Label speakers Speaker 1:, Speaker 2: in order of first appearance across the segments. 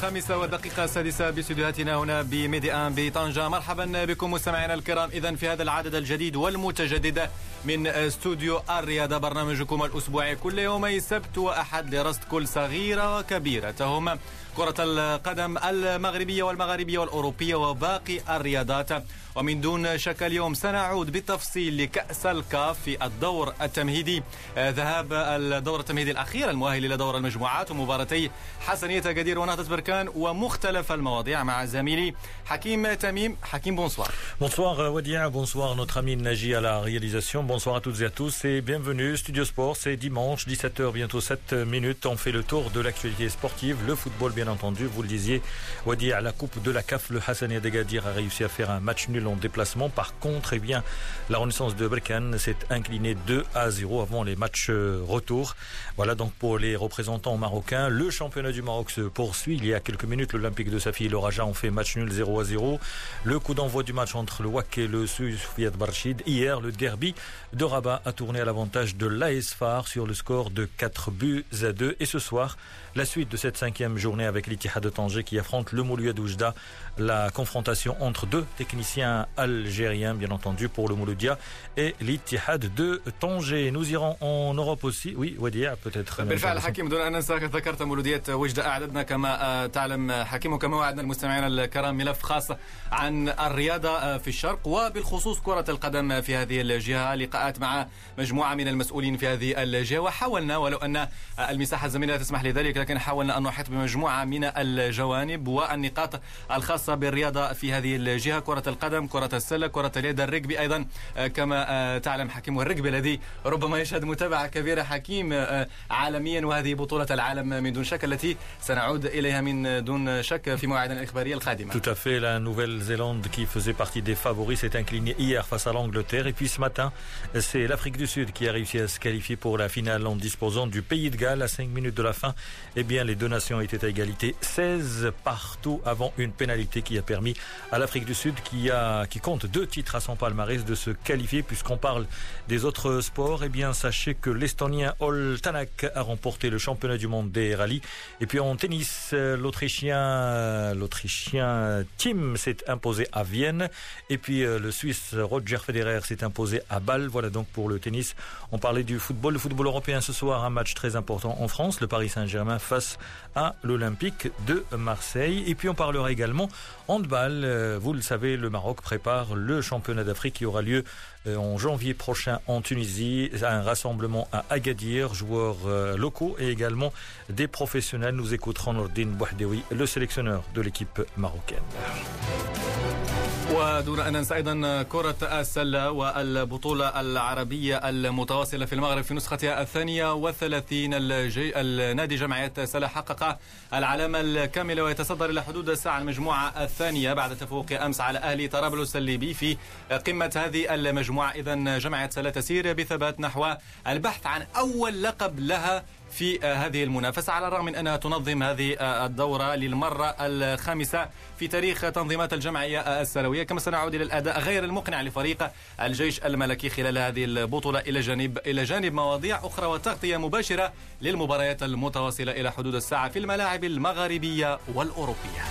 Speaker 1: الخامسة والدقيقة السادسة باستديوهاتنا هنا بميدي آن بطنجة. مرحبا بكم مستمعينا الكرام. إذا في هذا العدد الجديد والمتجدد من استوديو الرياضة برنامجكم الأسبوعي كل يومي سبت وأحد لرصد كل صغيرة وكبيرة تهم كرة القدم المغربية والمغاربية والأوروبية وباقي الرياضات. ومن دون شك اليوم سنعود بالتفصيل لكأس الكاف في الدور التمهيدي. آه، ذهاب الدور التمهيدي الأخير المؤهل إلى دور المجموعات ومباراتي حسنية قدير ونهضة بركان ومختلف المواضيع مع زميلي حكيم تميم. حكيم بونسوار.
Speaker 2: Bonsoir Wadia, bonsoir notre ami à la réalisation, bonsoir à toutes et à tous et bienvenue Studio Sport, c'est dimanche 17h bientôt 7 minutes, on fait le tour de l'actualité sportive, le football bien entendu, vous le disiez Wadia à la coupe de la CAF, le Hassania Degadir a réussi à faire un match nul en déplacement. Par contre, eh bien, la Renaissance de Berkane s'est inclinée 2 à 0 avant les matchs euh, retour. Voilà donc pour les représentants marocains. Le championnat du Maroc se poursuit. Il y a quelques minutes, l'Olympique de Safi et le Raja ont fait match nul 0 à 0. Le coup d'envoi du match entre le WAC et le Soufiat Barchid. Hier, le derby de Rabat a tourné à l'avantage de l'AS sur le score de 4 buts à 2. Et ce soir, la suite de cette cinquième journée avec l'Itihad de Tanger qui affronte le Mouloued Oujda. La confrontation entre deux techniciens algériens, bien entendu, pour le Mouloudia et l'Itihad de Tanger. Nous irons en Europe aussi. Oui, Wadia, peut-être.
Speaker 1: بالفعل حكيم دون ان ننسى ذكرت مولوديه وجده اعددنا كما تعلم حكيم وكما وعدنا المستمعين الكرام ملف خاص عن الرياضه في الشرق وبالخصوص كره القدم في هذه الجهه لقاءات مع مجموعه من المسؤولين في هذه الجهه وحاولنا ولو ان المساحه الزمنيه تسمح لذلك لكن حاولنا أن نحيط بمجموعة من الجوانب والنقاط الخاصة بالرياضة في هذه الجهة كرة القدم كرة السلة كرة اليد الرجبي أيضا. كما تعلم حكيم والرجبي الذي ربما يشهد متابعة كبيرة حكيم عالميا وهذه بطولة العالم من دون شك التي سنعود إليها من دون شك في موعدنا الإخبارية القادمة.
Speaker 2: Tout à fait, la Nouvelle-Zélande qui faisait partie des favoris s'est inclinée hier face à l'Angleterre. Et puis ce matin c'est l'Afrique du Sud qui a réussi à se qualifier pour la finale en disposant du Pays de Galles à 5 minutes de la fin eh bien, les deux nations étaient à égalité, 16 partout avant une pénalité qui a permis à l'Afrique du Sud, qui compte deux titres à son palmarès, de se qualifier. Puisqu'on parle des autres sports, eh bien, sachez que l'Estonien Ol Tanak a remporté le championnat du monde des rallyes. Et puis en tennis, l'Autrichien, l'Autrichien Tim s'est imposé à Vienne. Et puis euh, le Suisse Roger Federer s'est imposé à Bâle. Voilà donc pour le tennis. On parlait du football, le football européen ce soir, un match très important en France, le Paris Saint-Germain face à l'Olympique de Marseille. Et puis on parlera également handball. Euh, vous le savez, le Maroc prépare le championnat d'Afrique qui aura lieu euh, en janvier prochain en Tunisie. Un rassemblement à Agadir, joueurs euh, locaux et également des professionnels. Nous écouterons Nordine Bouhdewi, le sélectionneur de l'équipe marocaine.
Speaker 1: ودون أن ننسى أيضا كرة السلة والبطولة العربية المتواصلة في المغرب في نسختها الثانية والثلاثين. الجي... النادي جمعية سلة حقق العلامة الكاملة ويتصدر إلى حدود الساعة المجموعة الثانية بعد تفوق أمس على أهلي طرابلس الليبي في قمة هذه المجموعة. اذا جمعية سلة تسير بثبات نحو البحث عن أول لقب لها في هذه المنافسة على الرغم من أنها تنظم هذه الدورة للمرة الخامسة في تاريخ تنظيمات الجمعية السلوية كما سنعود إلى الأداء غير المقنع لفريق الجيش الملكي خلال هذه البطولة. إلى جانب إلى جانب مواضيع أخرى وتغطية مباشرة للمباريات المتواصلة إلى حدود الساعة في الملاعب المغاربية والأوروبية.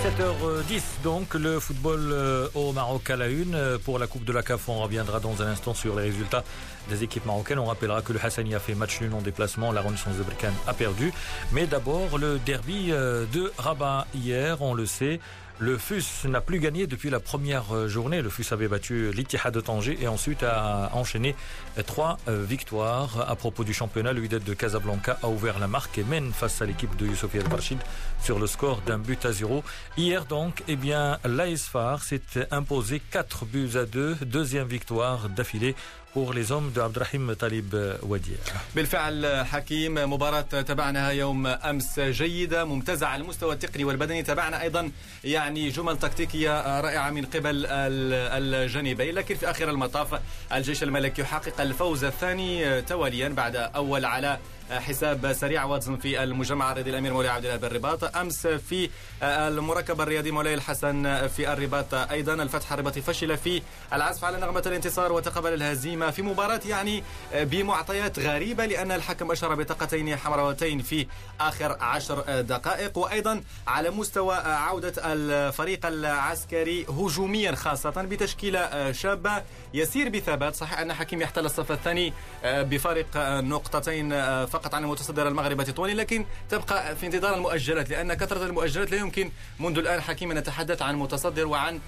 Speaker 2: 17h10 donc le football euh, au Maroc à la une. Euh, pour la Coupe de la CAF on reviendra dans un instant sur les résultats des équipes marocaines. On rappellera que le Hassani a fait match nul en déplacement. La Renaissance de Berkane a perdu. Mais d'abord le derby euh, de Rabat hier. On le sait le FUS n'a plus gagné depuis la première euh, journée. Le FUS avait battu l'Ittihad de Tanger et ensuite a enchaîné trois euh, victoires. À propos du championnat, le de Casablanca a ouvert la marque et mène face à l'équipe de Youssouf El Barchid sur le score d'un but à zéro. Hier donc, eh bien, l'ASFAR s'est imposé 4 buts à 2, deuxième victoire d'affilée pour les hommes de Abdrahim Talib Wadia.
Speaker 1: بالفعل حكيم مباراة تبعناها يوم أمس جيدة ممتازة على المستوى التقني والبدني تبعنا أيضا يعني جمل تكتيكية رائعة من قبل الجانبين لكن في آخر المطاف الجيش الملكي يحقق الفوز الثاني تواليا بعد أول على حساب سريع واتزن في المجمع الرياضي الأمير مولاي عبد الله بالرباط أمس في المركب الرياضي مولاي الحسن في الرباط أيضا. الفتح الرباطي فشل في العزف على نغمة الانتصار وتقبل الهزيمة في مباراة يعني بمعطيات غريبة لأن الحكم أشار بطاقتين حمراوتين في آخر عشر دقائق. وأيضا على مستوى عودة الفريق العسكري هجوميا خاصة بتشكيلة شابة. يسير بثبات صحيح أن حكيم يحتل الصف الثاني بفارق نقطتين فقط. عن المتصدر المغرب تطواني لكن تبقى في انتظار المؤجلات لأن كثرة المؤجلات لا يمكن منذ الآن حكيم أن نتحدث عن متصدر وعن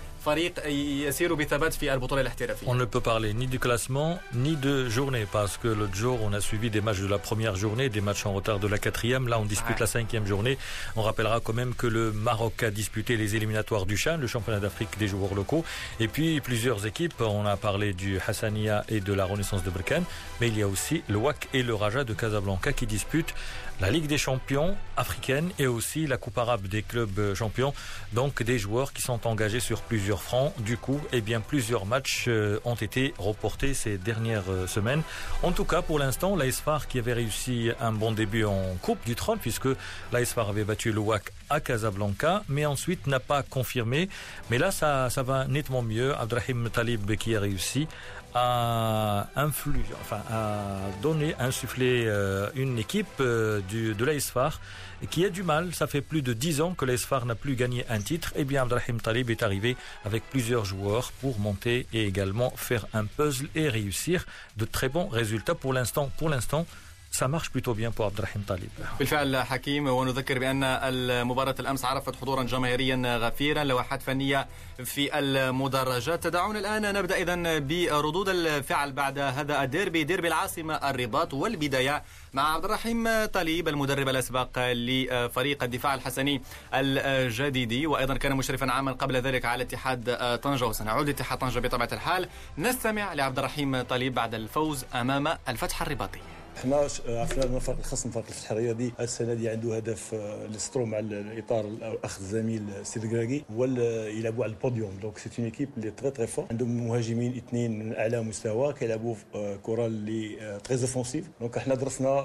Speaker 2: On ne peut parler ni du classement ni de journée parce que l'autre jour on a suivi des matchs de la première journée, des matchs en retard de la quatrième. Là on dispute la cinquième journée. On rappellera quand même que le Maroc a disputé les éliminatoires du Chan, le championnat d'Afrique des joueurs locaux. Et puis plusieurs équipes, on a parlé du Hassania et de la Renaissance de Berkane, mais il y a aussi le WAC et le Raja de Casablanca qui disputent la Ligue des champions africaine et aussi la Coupe arabe des clubs champions. Donc des joueurs qui sont engagés sur plusieurs fronts. Du coup, eh bien, plusieurs matchs euh, ont été reportés ces dernières euh, semaines. En tout cas, pour l'instant, l'ASFAR qui avait réussi un bon début en Coupe du Trône, puisque l'ASFAR avait battu le WAC à Casablanca, mais ensuite n'a pas confirmé. Mais là, ça, ça va nettement mieux. Abdrahim Talib qui a réussi a influ, enfin, a donné, insufflé euh, une équipe euh, du, de l'ASFAR qui a du mal. Ça fait plus de dix ans que l'ASFAR n'a plus gagné un titre. Et eh bien, Abdelrahim Talib est arrivé avec plusieurs joueurs pour monter et également faire un puzzle et réussir de très bons résultats pour l'instant. Pour l'instant, ça marche plutôt bien pour Abdelrahim Talib.
Speaker 1: بالفعل حكيم ونذكر بأن المباراة الأمس عرفت حضورا جماهيريا غفيرا لوحات فنية في المدرجات. تدعون الآن نبدأ إذا بردود الفعل بعد هذا الديربي ديربي العاصمة الرباط والبداية مع عبد الرحيم طليب المدرب الأسبق لفريق الدفاع الحسني الجديدي وأيضا كان مشرفا عاما قبل ذلك على اتحاد طنجة وسنعود اتحاد طنجة بطبيعة الحال. نستمع لعبد الرحيم طليب بعد الفوز أمام الفتح الرباطي.
Speaker 3: إحنا عرفنا ان فرق الخصم فرق الفتح الرياضي السنة دي عنده هدف لسترو مع الإطار الاخ الزميل سيد كراكي هو يلعبوا على ال podium. donc c'est une équipe اللي très très fort عندهم مهاجمين اثنين من أعلى مستوى كيلعبوا كرة اللي très offensive donc إحنا درسنا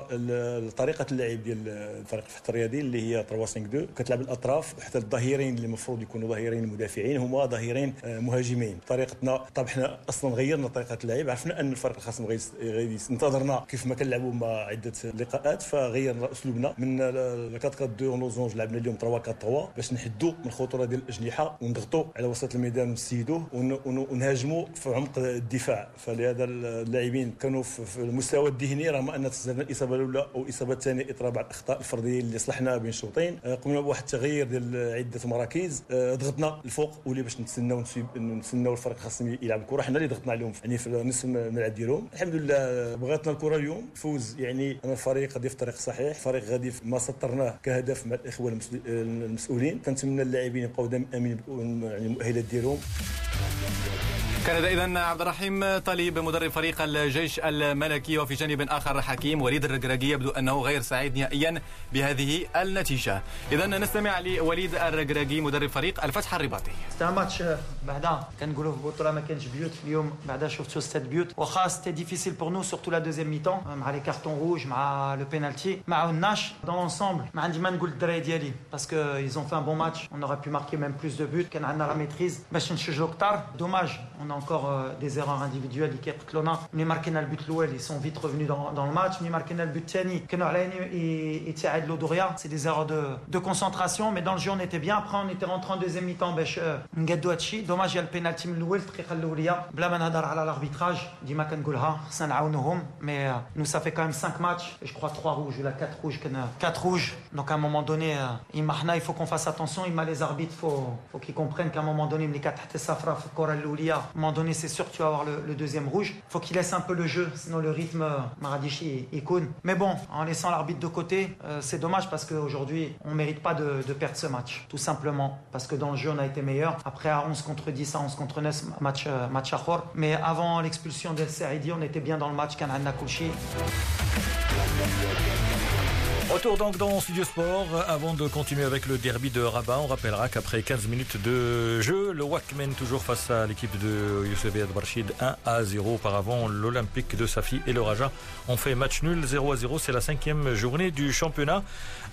Speaker 3: طريقة اللعب ديال فريق الفتح الرياضي اللي هي 3 5 2 كتلعب الأطراف وحتى الظهيرين اللي المفروض يكونوا ظهيرين مدافعين هما ظهيرين مهاجمين. طريقتنا طب إحنا أصلا غيرنا طريقة اللعب. عرفنا أن الفريق الخصم غادي انتظرنا كيف ما كنلعبوا نلعبوا مع عدة لقاءات فغيرنا اسلوبنا من 4 4 2 لوزونج لعبنا اليوم 3 4 3 باش نحدوا من الخطوره ديال الأجنحة ونضغطوا على وسط الميدان ونسيدوه ونهاجموا في عمق الدفاع. فلهذا اللاعبين كانوا في المستوى الذهني رغم أن تسجلنا الإصابة الأولى أو الاصابه الثانية اثر بعض الأخطاء الفردية اللي صلحناها بين الشوطين آه، قمنا بواحد التغيير ديال عدة مراكز. آه، ضغطنا الفوق ولي باش نتسناو نتسناو الفريق الخصم يلعب الكره حنا اللي ضغطنا عليهم يعني في نصف الملعب ديالهم. الحمد لله بغاتنا الكرة اليوم. فوز يعني أنا الفريق غادي في الطريق الصحيح الفريق غادي ما سطرناه كهدف مع الإخوة المسؤولين. كنتمنى اللاعبين يبقاو دائما آمين يعني المؤهلات ديالهم.
Speaker 1: كان اذا عبد الرحيم طليب مدرب فريق الجيش الملكي وفي جانب آخر حكيم وليد الرقراقي يبدو أنه غير سعيد نهائيا بهذه النتيجة. اذا نستمع لوليد الرقراقي مدرب فريق الفتح الرباطي.
Speaker 4: ماتش بعدا كنقولوا في البطوله ما كانش buts اليوم بعدا شفتوا ست buts واخا c'était difficile pour nous surtout la deuxième mi-temps مع les cartons rouges مع le pénalty مع الناش dans l'ensemble ما عندي ما نقول الدراري ديالي parce qu'ils ont fait un bon match on aurait pu marquer même plus de buts كان عندنا la maîtrise باش نشجعوا كثار dommage اون encore euh, des erreurs individuelles اللي كيقتلوا لنا ملي ماركينا البوت الاول ils sont vite revenus dans, dans le match ملي ماركينا البوت الثاني كانوا على يتساعد لو دوريا c'est des erreurs de, de concentration mais dans le jeu on était bien après on était rentré en deuxième mi-temps باش نقادوا هادشي دوماج يا البينالتي من الاول الدقيقه الاوليه بلا ما نهضر على لاربيتراج ديما كنقولها خصنا نعاونوهم مي نو ça fait quand même 5 matchs et je crois 3 rouges ou la 4 rouges كان 4 rouges donc à un moment donné إما حنا il faut qu'on fasse attention إما les arbitres faut faut qu'ils comprennent qu'à un moment donné ملي كتحت الصفراء في الكره الاوليه à un moment donné c'est sûr que tu vas avoir le, deuxième rouge. faut qu'il laisse un peu le jeu, sinon le rythme, Maradichi, il coune. Mais bon, en laissant l'arbitre de côté, euh, c'est dommage parce qu'aujourd'hui, on ne mérite pas de, perdre ce match. Tout simplement. Parce que dans le jeu, on a été meilleur. Après, à 11 contre 10, à 11 contre 9, match, euh, match à Khor. Mais avant l'expulsion d'El Seridi, on était bien dans le match. Kanana Kouchi.
Speaker 2: Retour donc dans Studio Sport. Avant de continuer avec le derby de Rabat, on rappellera qu'après 15 minutes de jeu, le WAC mène toujours face à l'équipe de Youssef Barchid 1 à 0. Auparavant, l'Olympique de Safi et le Raja ont fait match nul 0 à 0. C'est la cinquième journée du championnat.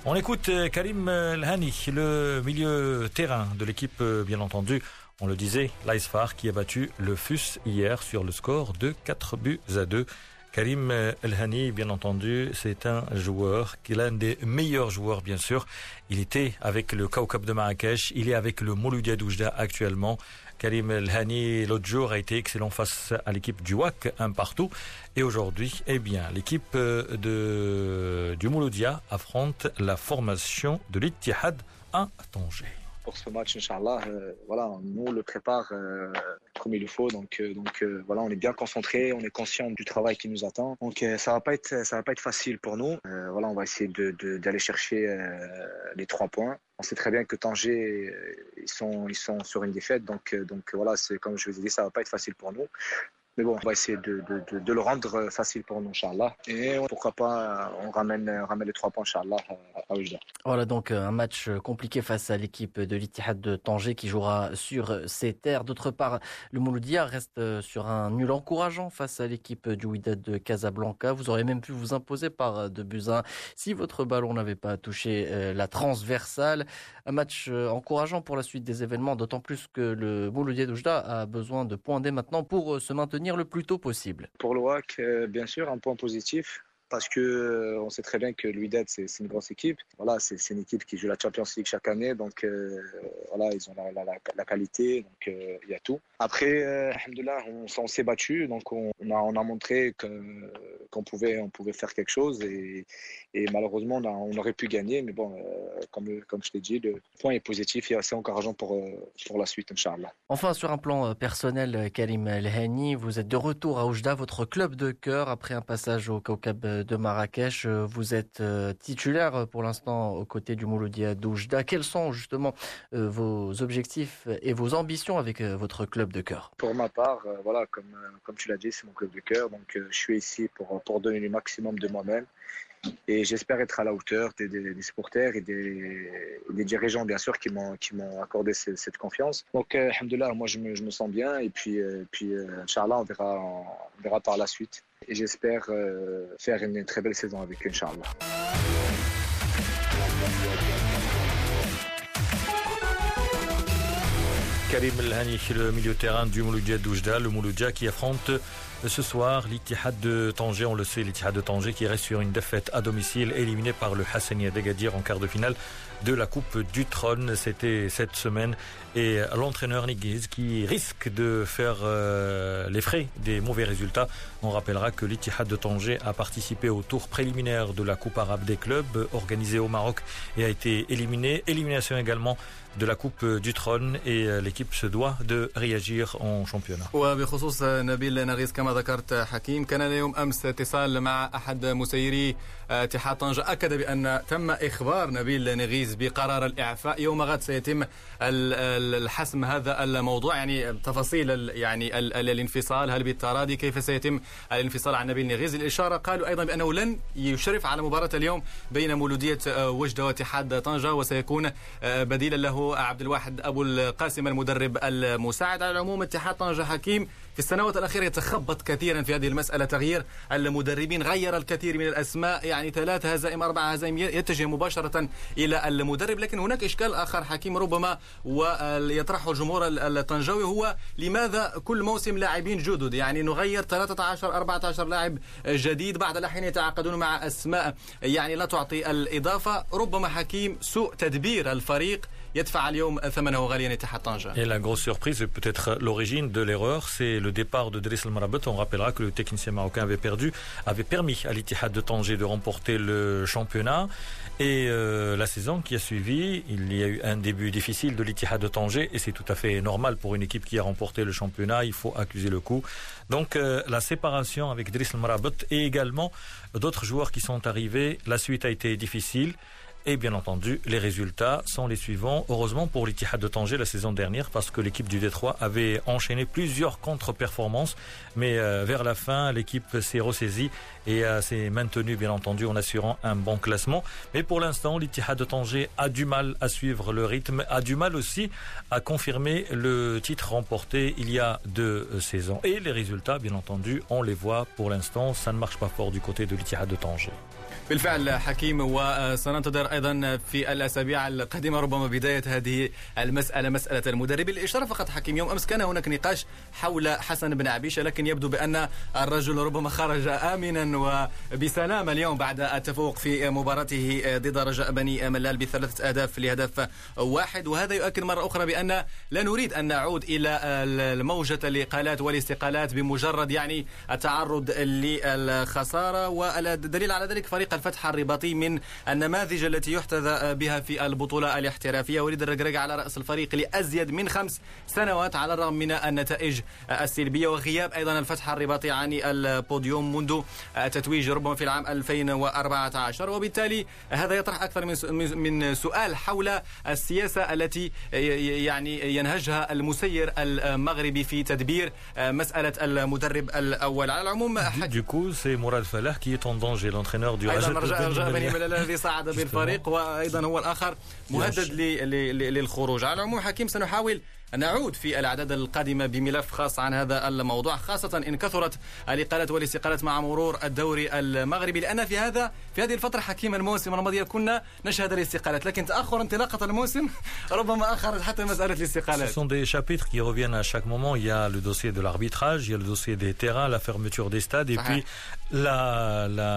Speaker 2: On écoute Karim Lhani, le milieu terrain de l'équipe, bien entendu. On le disait, l'Aisfar qui a battu le FUS hier sur le score de 4 buts à 2. Karim Elhani, bien entendu, c'est un joueur qui est l'un des meilleurs joueurs, bien sûr. Il était avec le Kaukab de Marrakech, il est avec le Mouloudia Doujda actuellement. Karim Elhani, l'autre jour, a été excellent face à l'équipe du WAC, un partout. Et aujourd'hui, eh bien, l'équipe de, du Mouloudia affronte la formation de l'Ittihad à Tanger
Speaker 5: pour ce match, Inch'Allah. Euh, voilà, nous, le prépare euh, comme il le faut. Donc, euh, donc voilà, on est bien concentré, on est conscient du travail qui nous attend. Donc, ça va pas être, va pas être facile pour nous. voilà, on va essayer d'aller chercher les trois points. On sait très bien que Tanger, ils sont, ils sont sur une défaite. Donc, donc voilà, c'est comme je vous ai dit, ça va pas être facile pour nous. Mais bon, on va essayer de, de, de, le rendre facile pour nous, Inch'Allah. Et pourquoi pas, on ramène, ramène les trois points, Inch'Allah, à Oujda.
Speaker 6: Voilà donc un match compliqué face à l'équipe de l'Ittihad de Tanger qui jouera sur ses terres. D'autre part, le Mouloudia reste sur un nul encourageant face à l'équipe du Wydad de Casablanca. Vous auriez même pu vous imposer par de Buzyn si votre ballon n'avait pas touché la transversale. Un match encourageant pour la suite des événements, d'autant plus que le Mouloudia d'Oujda a besoin de points dès maintenant pour se maintenir le plus tôt possible.
Speaker 5: Pour l'OAC, bien sûr, un point positif parce que euh, on sait très bien que l'UIDED c'est une grosse équipe. Voilà, c'est une équipe qui joue la Champions League chaque année, donc euh, voilà, ils ont la, qualité, donc euh, il y a tout. Après, on, on s'est battu, donc on, a, on a montré qu'on pouvait, faire quelque chose et, malheureusement on, aurait pu gagner, mais bon, comme, je t'ai dit, le point est positif et assez encourageant pour, la suite, Inch'Allah.
Speaker 6: Enfin, sur un plan personnel, Karim Lehani, vous êtes de retour à Oujda, votre club de cœur, après un passage au Kaukab de Marrakech. Vous êtes titulaire pour l'instant aux côtés du Mouloudia d'Oujda. Quels sont justement vos objectifs et vos ambitions avec votre club de cœur?
Speaker 5: Pour ma part, voilà, comme, comme tu l'as dit, c'est mon club de cœur. Donc je suis ici pour, pour donner le maximum de moi-même. Et j'espère être à la hauteur des, supporters et des, dirigeants, bien sûr, qui m'ont accordé cette, confiance. Donc, euh, moi, je me, je me, sens bien. Et puis, euh, puis euh, Inch'Allah, on verra, on verra par la suite. Et j'espère euh, faire une très belle saison avec Inch'Allah.
Speaker 2: Karim Elhani, le milieu terrain du Mouloudia d'Oujda, le Mouloudia qui affronte ce soir l'Ittihad de Tanger. On le sait, l'Ittihad de Tanger qui reste sur une défaite à domicile, éliminé par le Hassania d'Agadir en quart de finale de la Coupe du Trône. C'était cette semaine. Et l'entraîneur Niguiz qui risque de faire euh, les frais des mauvais résultats. On rappellera que l'Ittihad de Tanger a participé au tour préliminaire de la Coupe arabe des clubs organisée au Maroc et a été éliminé. Élimination également de la Coupe du Trône et l'équipe se doit de réagir en championnat.
Speaker 1: وبخصوص نبيل نغيس كما ذكرت حكيم كان يوم امس اتصال مع احد مسيري اتحاد طنجة اكد بان تم اخبار نبيل نغيز بقرار الإعفاء يوم غد سيتم الحسم هذا الموضوع. يعني تفاصيل يعني الانفصال هل بالتراضي كيف سيتم الانفصال عن نبيل نغيز؟ الإشارة قالوا أيضا بأنه لن يشرف على مباراة اليوم بين مولودية وجدة واتحاد طنجة وسيكون بديلا له عبد الواحد أبو القاسم المدرب المساعد. على العموم اتحاد طنجة حكيم في السنوات الأخيرة يتخبط كثيرا في هذه المسألة. تغيير المدربين غير الكثير من الأسماء. يعني ثلاث هزائم أربع هزائم يتجه مباشرة إلى المدرب لكن هناك إشكال آخر حكيم ربما ويطرحه الجمهور الطنجاوي هو لماذا كل موسم لاعبين جدد يعني نغير 13 14 لاعب جديد بعض الأحيان يتعاقدون مع أسماء يعني لا تعطي الإضافة ربما حكيم سوء تدبير الفريق يدفع اليوم ثمنه غاليا اتحاد طنجة.
Speaker 2: Et la grosse surprise, et peut-être l'origine de l'erreur, c'est le départ de Driss Marabet. On rappellera que le technicien marocain avait perdu, avait permis à l'Ittihad de Tanger de remporter le championnat. Et euh, la saison qui a suivi, il y a eu un début difficile de l'Ittihad de Tanger et c'est tout à fait normal pour une équipe qui a remporté le championnat. Il faut accuser le coup. Donc euh, la séparation avec Driss Marabet et également d'autres joueurs qui sont arrivés, la suite a été difficile. Et bien entendu, les résultats sont les suivants. Heureusement pour l'Ittihad de Tanger la saison dernière, parce que l'équipe du Détroit avait enchaîné plusieurs contre-performances. Mais euh, vers la fin, l'équipe s'est ressaisie et euh, s'est maintenue, bien entendu, en assurant un bon classement. Mais pour l'instant, l'Ittihad de Tanger a du mal à suivre le rythme, a du mal aussi à confirmer le titre remporté il y a deux euh, saisons. Et les résultats, bien entendu, on les voit pour l'instant. Ça ne marche pas fort du côté de l'Ittihad de Tanger.
Speaker 1: بالفعل حكيم وسننتظر أيضا في الأسابيع القادمة ربما بداية هذه المسألة مسألة المدرب. الاشاره فقط حكيم يوم أمس كان هناك نقاش حول حسن بن عبيشه لكن يبدو بأن الرجل ربما خرج امنا وبسلامه اليوم بعد التفوق في مباراته ضد رجاء بني ملال بثلاثة أهداف لهدف واحد. وهذا يؤكد مرة أخرى بأن لا نريد أن نعود إلى الموجة الاقالات والاستقالات بمجرد يعني التعرض للخسارة. والدليل على ذلك فريق الفتح الرباطي من النماذج التي يحتذى بها في البطولة الاحترافية. وليد الرقراقة على رأس الفريق لأزيد من خمس سنوات على الرغم من النتائج السلبية. وغياب أيضا الفتح الرباطي عن البوديوم منذ تتويج ربما في العام 2014 وبالتالي هذا يطرح أكثر من من سؤال حول السياسة التي يعني ينهجها المسير المغربي في تدبير مسألة المدرب الأول. على العموم
Speaker 2: Du coup, c'est Mourad Falah qui est en danger, l'entraîneur du
Speaker 1: أيضا رجاء رجاء بني ملال الذي صعد بالفريق وأيضا هو الآخر مهدد للخروج. على العموم حكيم سنحاول نعود في الأعداد القادمة بملف خاص عن هذا الموضوع خاصة إن كثرت الإقالات والاستقالات مع مرور الدوري المغربي لأن في هذا في هذه الفترة حكيم الموسم الماضي كنا نشهد الاستقالات لكن تأخر انطلاقة الموسم ربما أخرت حتى مسألة الاستقالات.
Speaker 2: Ce sont des chapitres qui reviennent à chaque moment. Il y a le dossier de l'arbitrage, il y a le dossier des terrains, la fermeture des stades et puis la, la,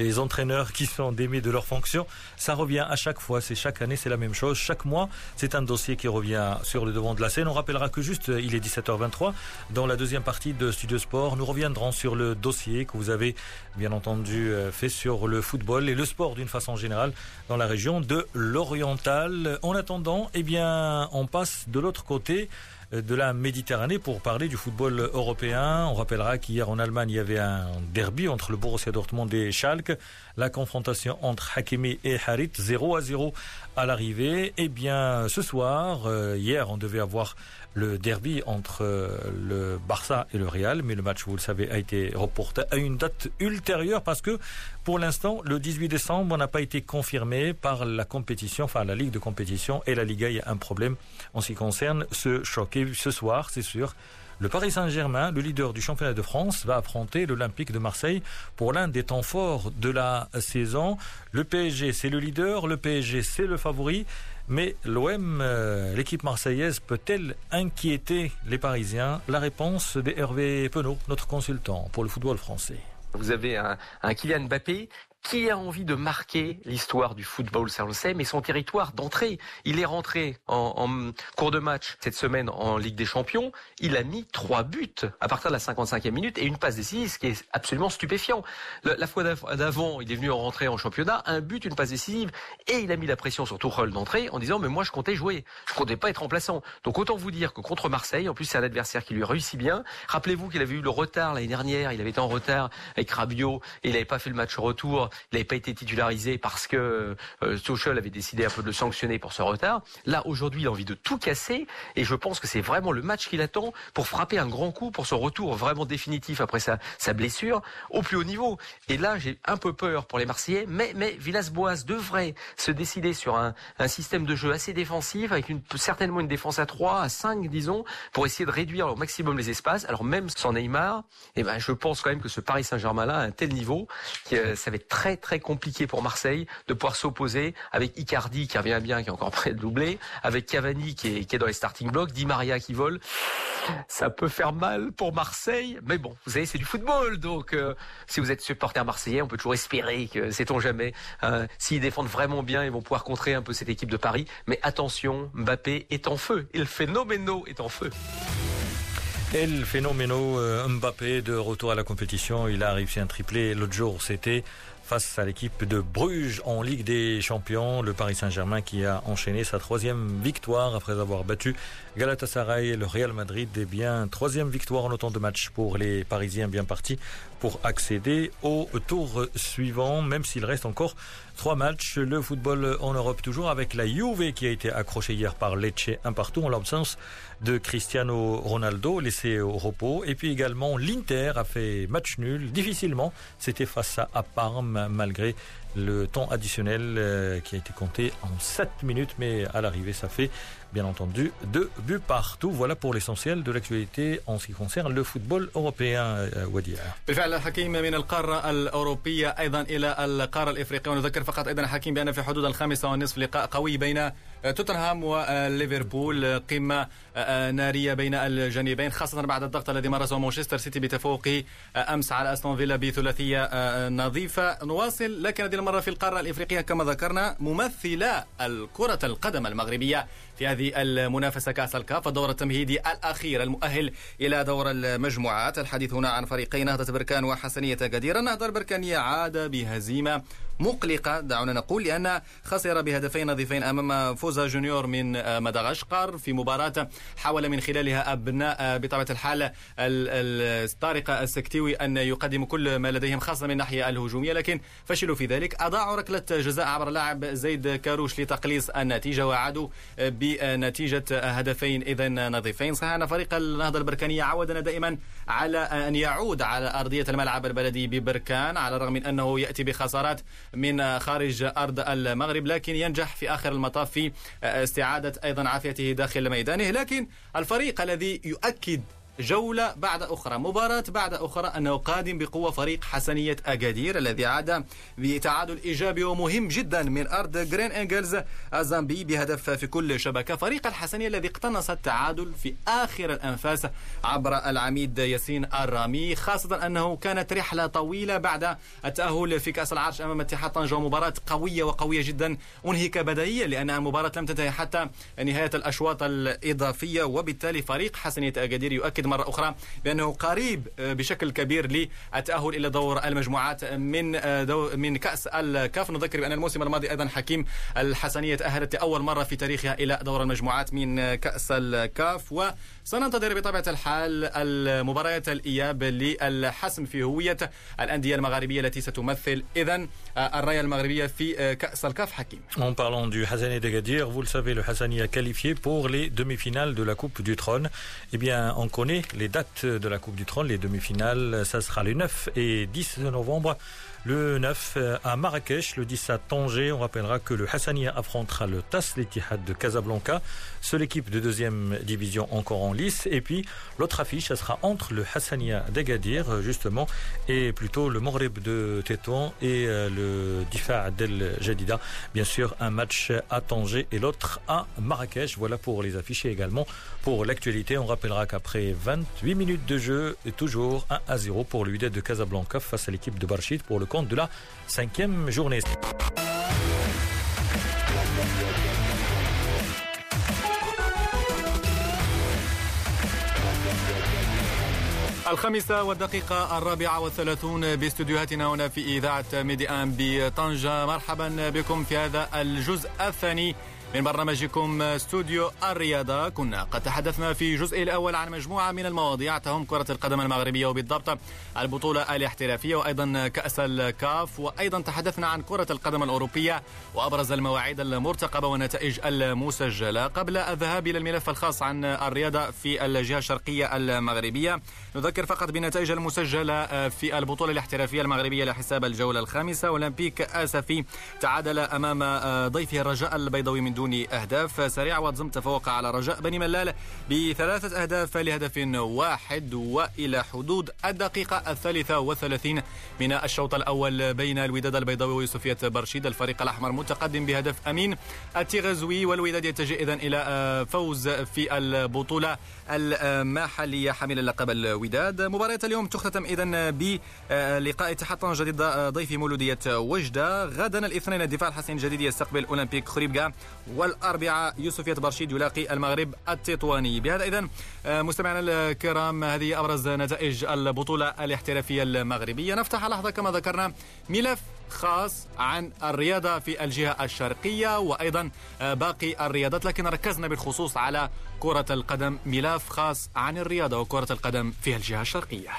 Speaker 2: les entraîneurs qui sont démis de leurs fonctions. Ça revient à chaque fois. C'est chaque année, c'est la même chose. Chaque mois, c'est un dossier qui revient sur le devant de la scène. On rappellera que juste, euh, il est 17h23. Dans la deuxième partie de Studio Sport, nous reviendrons sur le dossier que vous avez bien entendu euh, fait sur le football et le sport d'une façon générale dans la région de l'Oriental. En attendant, eh bien, on passe de l'autre côté de la Méditerranée pour parler du football européen. On rappellera qu'hier en Allemagne, il y avait un derby entre le Borussia Dortmund et Schalke. La confrontation entre Hakimi et Harit, 0 à 0 à l'arrivée. Eh bien, ce soir, euh, hier, on devait avoir le derby entre euh, le Barça et le Real, mais le match, vous le savez, a été reporté à une date ultérieure parce que pour l'instant, le 18 décembre n'a pas été confirmé par la compétition, enfin la Ligue de compétition et la Liga. Il y a un problème en ce qui concerne ce choc. Et ce soir, c'est sûr, le Paris Saint-Germain, le leader du championnat de France, va affronter l'Olympique de Marseille pour l'un des temps forts de la saison. Le PSG, c'est le leader, le PSG, c'est le favori. Mais l'OM, euh, l'équipe marseillaise, peut-elle inquiéter les Parisiens? La réponse de Hervé Penaud, notre consultant pour le football français.
Speaker 7: Vous avez un Kylian Mbappé qui a envie de marquer l'histoire du football, ça on le sait, mais son territoire d'entrée. Il est rentré en, en, cours de match cette semaine en Ligue des Champions. Il a mis trois buts à partir de la 55e minute et une passe décisive, ce qui est absolument stupéfiant. La, fois d'avant, il est venu en rentrer en championnat, un but, une passe décisive, et il a mis la pression sur Tuchel d'entrée en disant mais moi je comptais jouer, je comptais pas être remplaçant. Donc autant vous dire que contre Marseille, en plus c'est un adversaire qui lui réussit bien. Rappelez-vous qu'il avait eu le retard l'année dernière, il avait été en retard avec Rabiot et il n'avait pas fait le match retour. Il n'avait pas été titularisé parce que euh, Tuchel avait décidé un peu de le sanctionner pour ce retard. Là, aujourd'hui, il a envie de tout casser et je pense que c'est vraiment le match qu'il attend pour frapper un grand coup pour son retour vraiment définitif après sa, blessure au plus haut niveau. Et là, j'ai un peu peur pour les Marseillais, mais, mais Villas-Boas devrait se décider sur un, système de jeu assez défensif avec certainement une défense à 3, à 5, disons, pour essayer de réduire au maximum les espaces. Alors même sans Neymar, eh ben, je pense quand même que ce Paris Saint-Germain-là a un tel niveau euh, ça va être très très compliqué pour Marseille de pouvoir s'opposer avec Icardi qui revient bien, qui est encore prêt de doubler, avec Cavani qui est, dans les starting blocks, Di Maria qui vole. Ça peut faire mal pour Marseille, mais bon, vous savez, c'est du football, donc euh, si vous êtes supporter marseillais, on peut toujours espérer que, sait-on jamais, euh, s'ils défendent vraiment bien, ils vont pouvoir contrer un peu cette équipe de Paris. Mais attention, Mbappé est en feu, il phénoméno est en feu.
Speaker 2: El phénoméno euh, Mbappé de retour à la compétition, il a réussi un triplé l'autre jour, c'était face à l'équipe de Bruges en Ligue des Champions. Le Paris Saint-Germain qui a enchaîné sa troisième victoire après avoir battu Galatasaray et le Real Madrid. Et bien, troisième victoire en autant de matchs pour les Parisiens bien partis pour accéder au tour suivant, même s'il reste encore Trois matchs, le football en Europe toujours avec la Juve qui a été accrochée hier par Lecce un partout en l'absence de Cristiano Ronaldo laissé au repos. Et puis également l'Inter a fait match nul difficilement. C'était face à Parme malgré le temps additionnel euh, qui a été compté en 7 minutes, mais à l'arrivée, ça fait bien entendu deux buts partout. Voilà pour l'essentiel de l'actualité en ce qui concerne le football européen وديع.
Speaker 1: بالفعل حكيم من القارة الأوروبية أيضا إلى القارة الإفريقية ونذكر فقط أيضا حكيم بأن في حدود الخامسة والنصف لقاء قوي بين توتنهام وليفربول قمة نارية بين الجانبين خاصة بعد الضغط الذي مارسه مانشستر سيتي بتفوقه أمس على أستون فيلا بثلاثية نظيفة نواصل لكن هذه المرة في القارة الإفريقية كما ذكرنا ممثلة الكرة القدم المغربية في هذه المنافسة كأس الكاف الدور التمهيدي الأخير المؤهل إلى دور المجموعات. الحديث هنا عن فريقين نهضة بركان وحسنية قدير النهضة البركانية عاد بهزيمة مقلقة دعونا نقول لأن خسر بهدفين نظيفين أمام فوزا جونيور من مدغشقر في مباراة حاول من خلالها أبناء بطبيعة الحال طارق السكتيوي أن يقدموا كل ما لديهم خاصة من الناحية الهجومية. لكن فشلوا في ذلك. أضاعوا ركلة جزاء عبر لاعب زيد كاروش لتقليص النتيجة وعادوا بنتيجة هدفين إذا نظيفين. صحيح أن فريق النهضة البركانية عودنا دائما على أن يعود على أرضية الملعب البلدي ببركان على الرغم من أنه يأتي بخسارات من خارج أرض المغرب لكن ينجح في آخر المطاف في استعادة أيضا عافيته داخل ميدانه. لكن الفريق الذي يؤكد جولة بعد أخرى مباراة بعد أخرى أنه قادم بقوة فريق حسنية أكادير الذي عاد بتعادل إيجابي ومهم جدا من أرض جرين إنجلز الزامبي بهدف في كل شبكة. فريق الحسنية الذي اقتنص التعادل في آخر الأنفاس عبر العميد ياسين الرامي خاصة أنه كانت رحلة طويلة بعد التأهل في كأس العرش أمام اتحاد طنجة. مباراة قوية وقوية جدا أنهك بدنيا لأن المباراة لم تنتهي حتى نهاية الأشواط الإضافية وبالتالي فريق حسنية أكادير يؤكد يؤكد مرة أخرى بأنه قريب بشكل كبير للتأهل إلى دور المجموعات من دو من كأس الكاف. نذكر بأن الموسم الماضي أيضا حكيم الحسنية تأهلت لأول مرة في تاريخها إلى دور المجموعات من كأس الكاف. و سننتظر بطبيعة الحال المباريات الإياب للحسم في هوية الأندية المغاربية التي ستمثل إذا الراية المغربية في كأس الكاف حكيم.
Speaker 2: En parlant du Hassani d'Agadir, vous le savez, le Hassani a qualifié pour les demi-finales de la Coupe du Trône. Eh bien, on connaît les dates de la Coupe du Trône, les demi-finales, ça sera les 9 et 10 novembre le 9 à Marrakech, le 10 à Tanger. On rappellera que le Hassania affrontera le TAS l'Etihad de Casablanca, seule équipe de deuxième division encore en lice. Et puis l'autre affiche, ça sera entre le Hassania d'Agadir, justement, et plutôt le Morib de Tétouan et euh, le Difa del Jadida. Bien sûr, un match à Tanger et l'autre à Marrakech. Voilà pour les affiches également pour l'actualité. On rappellera qu'après 28 minutes de jeu, toujours 1 à 0 pour le de Casablanca face à l'équipe de Barchid pour le compte de la cinquième journée.
Speaker 1: الخامسة والدقيقة الرابعة والثلاثون باستديوهاتنا هنا في إذاعة ميدي أم بطنجة مرحبا بكم في هذا الجزء الثاني من برنامجكم استوديو الرياضة. كنا قد تحدثنا في الجزء الأول عن مجموعة من المواضيع تهم كرة القدم المغربية وبالضبط البطولة الاحترافية وأيضا كأس الكاف. وأيضا تحدثنا عن كرة القدم الأوروبية وأبرز المواعيد المرتقبة والنتائج المسجلة. قبل الذهاب إلى الملف الخاص عن الرياضة في الجهة الشرقية المغربية نذكر فقط بالنتائج المسجلة في البطولة الاحترافية المغربية لحساب الجولة الخامسة. أولمبيك آسفي تعادل أمام ضيفه الرجاء البيضاوي من دون أهداف سريعة واتزم تفوق على رجاء بني ملال بثلاثة أهداف لهدف واحد وإلى حدود الدقيقة الثالثة والثلاثين من الشوط الأول بين الوداد البيضاوي ويوسفية برشيد. الفريق الأحمر متقدم بهدف أمين. التيغزوي والوداد يتجه إذن إلى فوز في البطولة المحلية حامل اللقب الوداد. مباراة اليوم تختتم إذن بلقاء اتحاد طنجة ضيف مولودية وجدة. غدا الاثنين الدفاع الحسين الجديد يستقبل أولمبيك خريبكا والأربعاء يوسف برشيد يلاقي المغرب التطواني. بهذا إذن مستمعينا الكرام هذه أبرز نتائج البطولة الاحترافية المغربية. نفتح لحظة كما ذكرنا ملف خاص عن الرياضة في الجهة الشرقية وأيضا باقي الرياضات لكن ركزنا بالخصوص على كرة القدم. ملف خاص عن الرياضة وكرة القدم في الجهة الشرقية.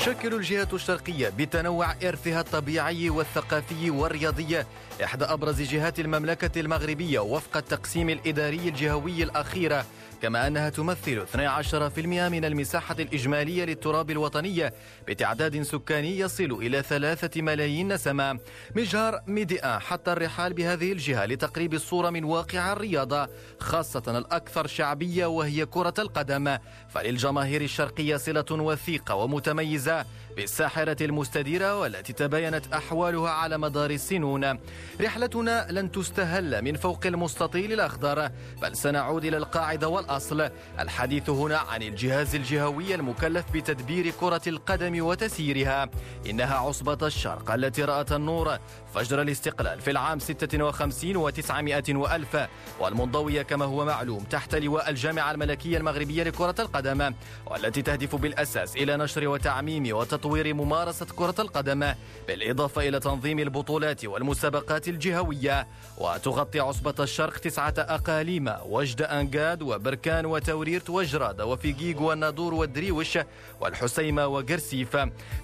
Speaker 1: تشكل الجهة الشرقية بتنوع إرثها الطبيعي والثقافي والرياضي إحدى أبرز جهات المملكة المغربية وفق التقسيم الإداري الجهوي الأخير. كما أنها تمثل 12% من المساحة الإجمالية للتراب الوطني بتعداد سكاني يصل إلى ثلاثة ملايين نسمة مجهر ميديا حتى الرحال بهذه الجهة لتقريب الصورة من واقع الرياضة خاصة الأكثر شعبية وهي كرة القدم. فللجماهير الشرقية صلة وثيقة ومتميزة بالساحرة المستديرة والتي تباينت أحوالها على مدار السنون. رحلتنا لن تستهل من فوق المستطيل الأخضر بل سنعود إلى القاعدة والأصل الحديث هنا عن الجهاز الجهوي المكلف بتدبير كرة القدم وتسييرها. إنها عصبة الشرق التي رأت النور فجر الاستقلال في العام 56 و900 وألف والمنضوية كما هو معلوم تحت لواء الجامعة الملكية المغربية لكرة القدم والتي تهدف بالأساس إلى نشر وتعميم وتطوير ممارسة كرة القدم بالإضافة إلى تنظيم البطولات والمسابقات الجهوية وتغطي عصبة الشرق تسعة أقاليم وجد أنقاد وبركان وتوريرت وجراد وفيجيج والنادور والدريوش والحسيمة وقرسيف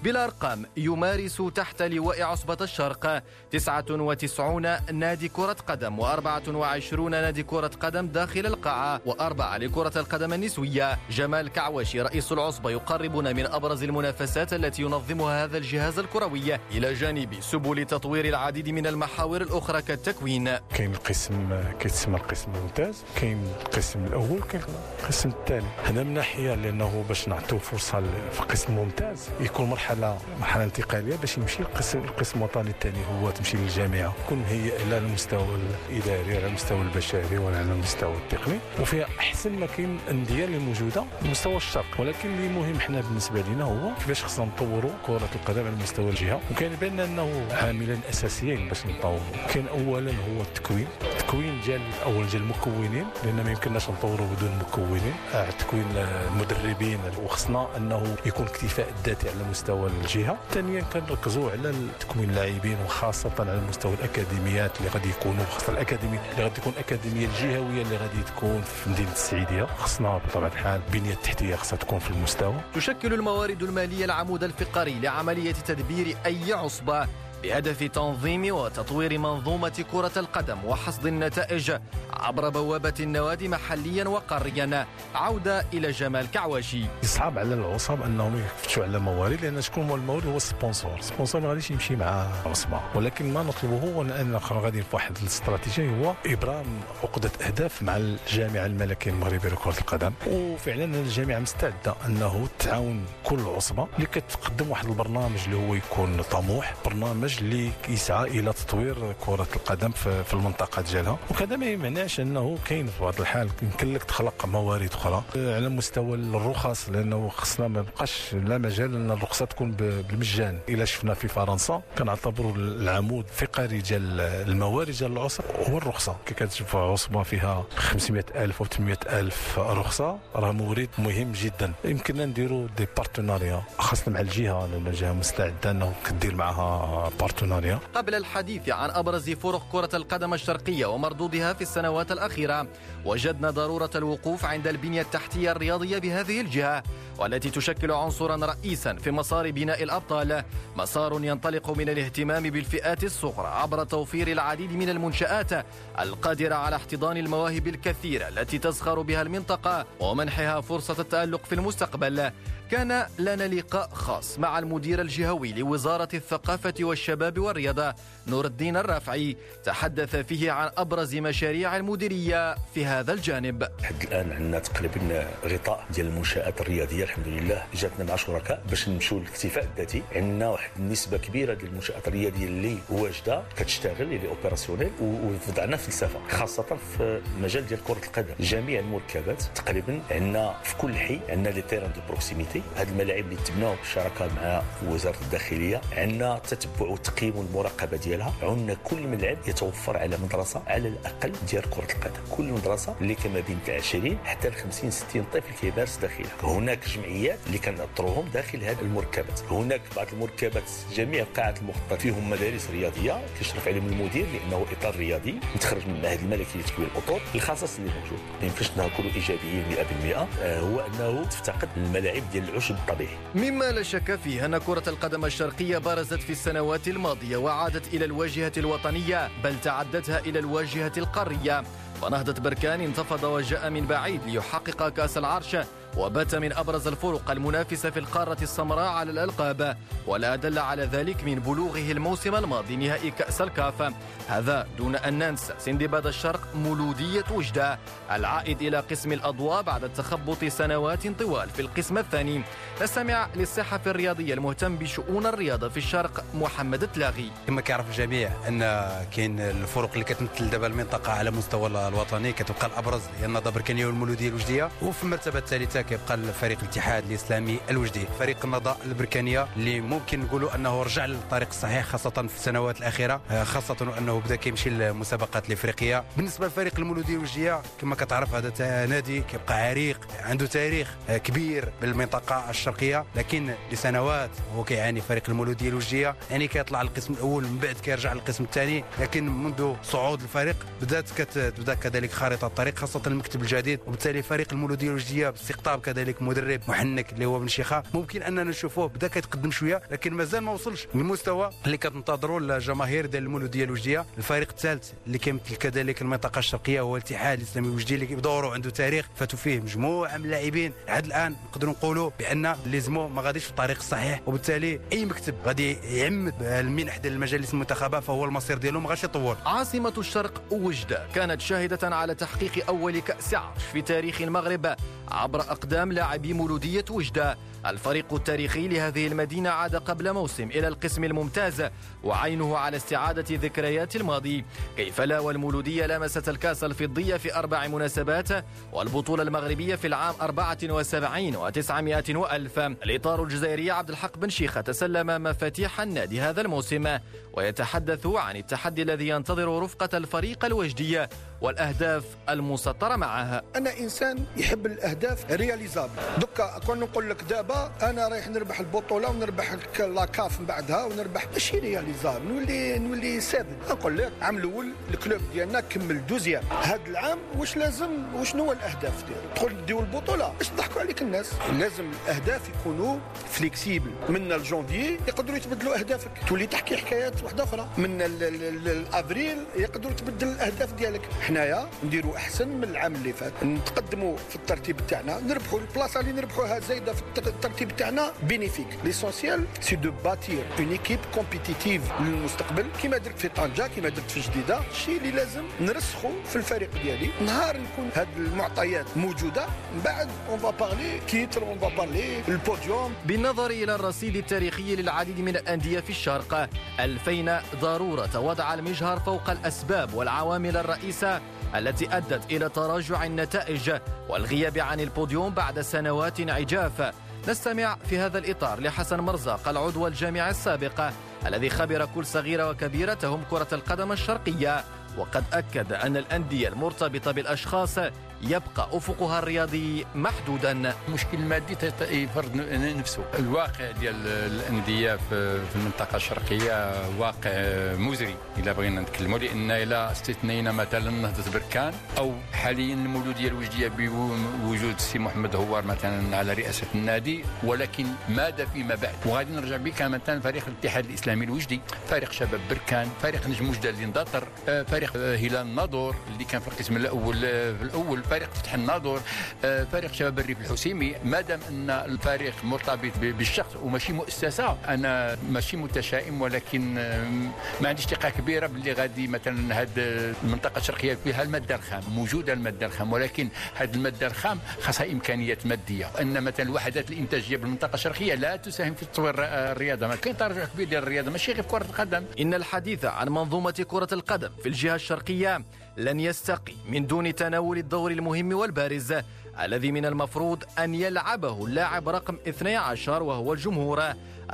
Speaker 1: بالأرقام يمارس تحت لواء عصبة الشرق 99 نادي كرة قدم و24 نادي كرة قدم داخل القاعة وأربعة لكرة القدم النسوية. جمال كعوشي رئيس العصبة يقربنا من أبرز المنافسات التي ينظمها هذا الجهاز الكروي. إلى جانب سبل تطوير العديد من المحاور الأخرى كالتكوين.
Speaker 8: كاين القسم كيتسمى القسم الممتاز كاين القسم الأول كاين القسم الثاني. هنا من ناحية لأنه باش نعطيو فرصة في القسم الممتاز يكون مرحلة مرحلة انتقالية باش يمشي القسم القسم الوطني الثاني هو تمشي للجامعة يكون مهيئ على المستوى الإداري على المستوى البشري وعلى المستوى التقني وفيها أحسن ما كاين الأندية اللي موجودة مستوى الشرق. ولكن اللي مهم حنا بالنسبة لنا هو كيفاش خصنا نطوروا كرة القدم على مستوى الجهة. وكان يبان أنه عاملين اساسيين باش نطوروا. كان اولا هو التكوين. التكوين جا الأول جا المكونين لأن ما يمكنناش نطوروا بدون مكونين. آه تكوين المدربين. وخصنا أنه يكون اكتفاء الذاتي على مستوى الجهة. ثانيا كنركزوا على تكوين اللاعبين وخاصة على مستوى الاكاديميات اللي غادي يكونوا خاصه الاكاديميه اللي غادي تكون الاكاديميه الجهوية اللي غادي تكون في مدينة السعيدية. خصنا بطبيعة الحال البنيه التحتيه خصها تكون في المستوى.
Speaker 1: تشكل الموارد المالية العمود الفقري لعملية تدبير أي عصبة. بهدف تنظيم وتطوير منظومة كرة القدم وحصد النتائج عبر بوابة النوادي محليا وقاريا. عودة إلى جمال كعواشي.
Speaker 8: يصعب على العصاب أنهم يفتشوا على موارد لأن شكون هو المورد هو ال sponsor. ال sponsor ما غاديش يمشي مع عصبة ولكن ما نطلبه هو أن غادي في واحد الاستراتيجية هو إبرام عقدة أهداف مع الجامعة الملكية المغربية لكرة القدم. وفعلا الجامعة مستعدة أنه تعاون كل عصبة اللي كتقدم واحد البرنامج اللي هو يكون طموح برنامج برنامج اللي يسعى إلى تطوير كرة القدم في المنطقة ديالها. وكذا ما يمنعش أنه كاين في بعض الحال يمكن لك تخلق موارد أخرى. على مستوى الرخص لأنه خصنا ما بقاش لا مجال أن الرخصة تكون بالمجان. إلا شفنا في فرنسا كنعتبروا العمود الفقري ديال الموارد ديال العصب هو الرخصة. كي كتشوف عصبة فيها 500 ألف و 800 ألف رخصة راه مورد مهم جدا. يمكننا نديروا des partenariats خاصة مع الجهة لأن الجهة مستعدة أنه كدير معها partenariat
Speaker 1: قبل الحديث عن أبرز فرق كرة القدم الشرقية ومردودها في السنوات الأخيرة وجدنا ضرورة الوقوف عند البنية التحتية الرياضية بهذه الجهة والتي تشكل عنصرا رئيسا في مسار بناء الأبطال مسار ينطلق من الاهتمام بالفئات الصغرى عبر توفير العديد من المنشآت القادرة على احتضان المواهب الكثيرة التي تزخر بها المنطقة ومنحها فرصة التألق في المستقبل. كان لنا لقاء خاص مع المدير الجهوي لوزارة الثقافة والشباب والرياضة نور الدين الرافعي تحدث فيه عن أبرز مشاريع المديرية في هذا الجانب.
Speaker 9: حد الآن عندنا تقريبا غطاء ديال المنشآت الرياضية الحمد لله جاتنا مع شركاء باش نمشيو للاكتفاء الذاتي. عندنا واحد النسبة كبيرة ديال المنشآت الرياضية اللي واجدة كتشتغل اللي اوبيراسيونيل ووضعنا فلسفة خاصة في المجال ديال كرة القدم. جميع المركبات تقريبا عندنا في كل حي عندنا les terrains de proximité هذه الملاعب اللي تبناو بالشراكة مع وزارة الداخلية. عندنا تتبع والتقييم والمراقبه ديالها. عندنا كل ملعب يتوفر على مدرسة على الأقل ديال كرة القدم. كل مدرسة اللي كما بين 20 حتى ل 50 60 طفل كيمارس داخلها. هناك جمعيات اللي كنأطروهم داخل هذه المركبات. هناك بعض المركبات جميع قاعات المخطط فيهم مدارس رياضية. كيشرف عليهم المدير لأنه إطار رياضي. متخرج من المعهد الملكي لتكوين الأطر. الخصاص اللي موجود. ما يمكنش نكونوا إيجابيين 100% آه هو أنه تفتقد الملاعب ديال العشب الطبيعي.
Speaker 10: مما لا شك فيه أن كرة القدم الشرقية برزت في السنوات الماضية وعادت إلى الواجهة الوطنية بل تعدتها إلى الواجهة القارية. فنهضة بركان انتفض وجاء من بعيد ليحقق كأس العرش وبات من أبرز الفرق المنافسة في القارة السمراء على الألقاب ولا دل على ذلك من بلوغه الموسم الماضي نهائي كأس الكاف. هذا دون أن ننسى سندباد الشرق مولودية وجدة العائد إلى قسم الأضواء بعد تخبط سنوات طوال في القسم الثاني. نستمع للصحفي الرياضي المهتم بشؤون الرياضة في الشرق محمد تلاغي.
Speaker 11: كما كيعرف الجميع أن كاين الفرق اللي كتمثل دابا المنطقة على مستوى الوطني كتبقى الأبرز هي النهضة بركانية والمولودية الوجدية وفي المرتبة الثالثة كيبقى الفريق الاتحاد الإسلامي الوجدي. فريق النهضة البركانيه اللي ممكن نقولوا أنه رجع للطريق الصحيح خاصة في السنوات الأخيرة. آه، خاصة أنه بدأ كيمشي للمسابقات الإفريقية. بالنسبة للفريق المولوديه الوجدية كما كتعرف هذا نادي كيبقى عريق عنده تاريخ آه، كبير بالمنطقة الشرقية. لكن لسنوات هو كيعاني فريق المولوديه الوجدية. يعني كيطلع القسم الأول من بعد كيرجع للقسم الثاني. لكن منذ صعود الفريق بدأت كتبدا كذلك خارطة الطريق خاصة المكتب الجديد. وبالتالي فريق المولوديه الوجدية باستقطاب كذلك مدرب محنك اللي هو بن شيخة. ممكن أننا نشوفوه بدا كيتقدم شوية لكن مازال ما وصلش للمستوى اللي كتنتظروا الجماهير ديال المولوديه الوجديه الفريق الثالث اللي كيمثل كذلك المنطقة الشرقية هو الاتحاد الإسلامي الوجدي اللي بدوره عنده تاريخ. فاتوا فيه مجموعة من اللاعبين. لحد الآن نقدروا نقولوا بأن ليزمو ما غاديش في الطريق الصحيح وبالتالي أي مكتب غادي يعمد المنح ديال المجالس المنتخبة فهو المصير ديالو ما غاديش يطول.
Speaker 10: عاصمة الشرق وجدة كانت شاهدة على تحقيق أول كأس عرش في تاريخ المغرب عبر أقدام لاعبي مولودية وجدة. الفريق التاريخي لهذه المدينة عاد قبل موسم إلى القسم الممتاز وعينه على استعادة ذكريات الماضي. كيف لا والمولودية لمست الكاس الفضية في أربع مناسبات والبطولة المغربية في العام 74 و900 وألف. الإطار الجزائري عبد الحق بن شيخة تسلم مفاتيح النادي هذا الموسم. ويتحدث عن التحدي الذي ينتظر رفقة الفريق الوجدية والأهداف المسطرة معها
Speaker 12: أنا إنسان يحب الأهداف réalisables دوكا كون نقول لك دابا أنا رايح نربح البطولة ونربح la CAF من بعدها ونربح ماشي réalisable نولي نولي سادد نقول لك العام الأول ال club ديالنا كمل deuxième هذا العام واش لازم وشنو هو الأهداف ديالو؟ تدخل نديو البطولة. باش نضحكوا عليك الناس. لازم الأهداف يكونوا flexibles من الجونفي يقدروا يتبدلوا أهدافك. تولي تحكي حكايات واحدة أخرى. من الافريل يقدروا تبدل الأهداف ديالك. حنايا نديروا أحسن من العام اللي فات. نتقدموا في الترتيب تاعنا. نربحوا البلاصة اللي نربحوها زايدة في الترتيب تاعنا bénéfique. l'essentiel c'est de bâtir une équipe compétitive للمستقبل كما درت في طنجة كما درت في جديدة الشيء اللي لازم نرسخوا في الفريق ديالي. نهار نكون هذه المعطيات موجودة من بعد on va parler titre on va parler ال podium
Speaker 10: بالنظر إلى الرصيد التاريخي للعديد من الأندية في الشرق الفينا ضرورة وضع المجهر فوق الأسباب والعوامل الرئيسة التي أدت إلى تراجع النتائج والغياب عن البوديوم بعد سنوات عجاف. نستمع في هذا الإطار لحسن مرزاق العضو الجامعي السابق الذي خبر كل صغيرة وكبيرة تهم كرة القدم الشرقية وقد أكد أن الأندية المرتبطة بالأشخاص يبقى أفقها الرياضي محدودا.
Speaker 13: المشكل المادي يفرض نفسه. الواقع ديال الأندية في المنطقة الشرقية واقع مزري إلا بغينا نتكلموا لأن إلا استثنينا مثلا نهضة بركان أو حاليا المولودية الوجدية بوجود السي محمد هوار مثلا على رئاسة النادي ولكن ماذا فيما بعد؟ وغادي نرجع بك مثلا فريق الاتحاد الإسلامي الوجدي فريق شباب بركان فريق نجم وجدة اللي اندثر فريق هلال الناظور اللي كان في القسم الأول في الأول. فريق فتح الناظور آه، فريق شباب الريف الحسيمي. ما دام أن الفريق مرتبط بالشخص وماشي مؤسسة أنا ماشي متشائم ولكن آه، ما عنديش ثقة كبيرة باللي غادي مثلا هذه المنطقة الشرقية فيها المادة الخام موجودة المادة الخام ولكن هذه المادة الخام خاصها إمكانيات مادية. أن مثلا الوحدات الإنتاجية بالمنطقة الشرقية لا تساهم في تطوير الرياضة. ما كاين تراجع كبير ديال الرياضة ماشي غير في كرة القدم.
Speaker 10: إن الحديث عن منظومة كرة القدم في الجهة الشرقية لن يستقي من دون تناول الدور المهم والبارز الذي من المفروض أن يلعبه اللاعب رقم 12 وهو الجمهور.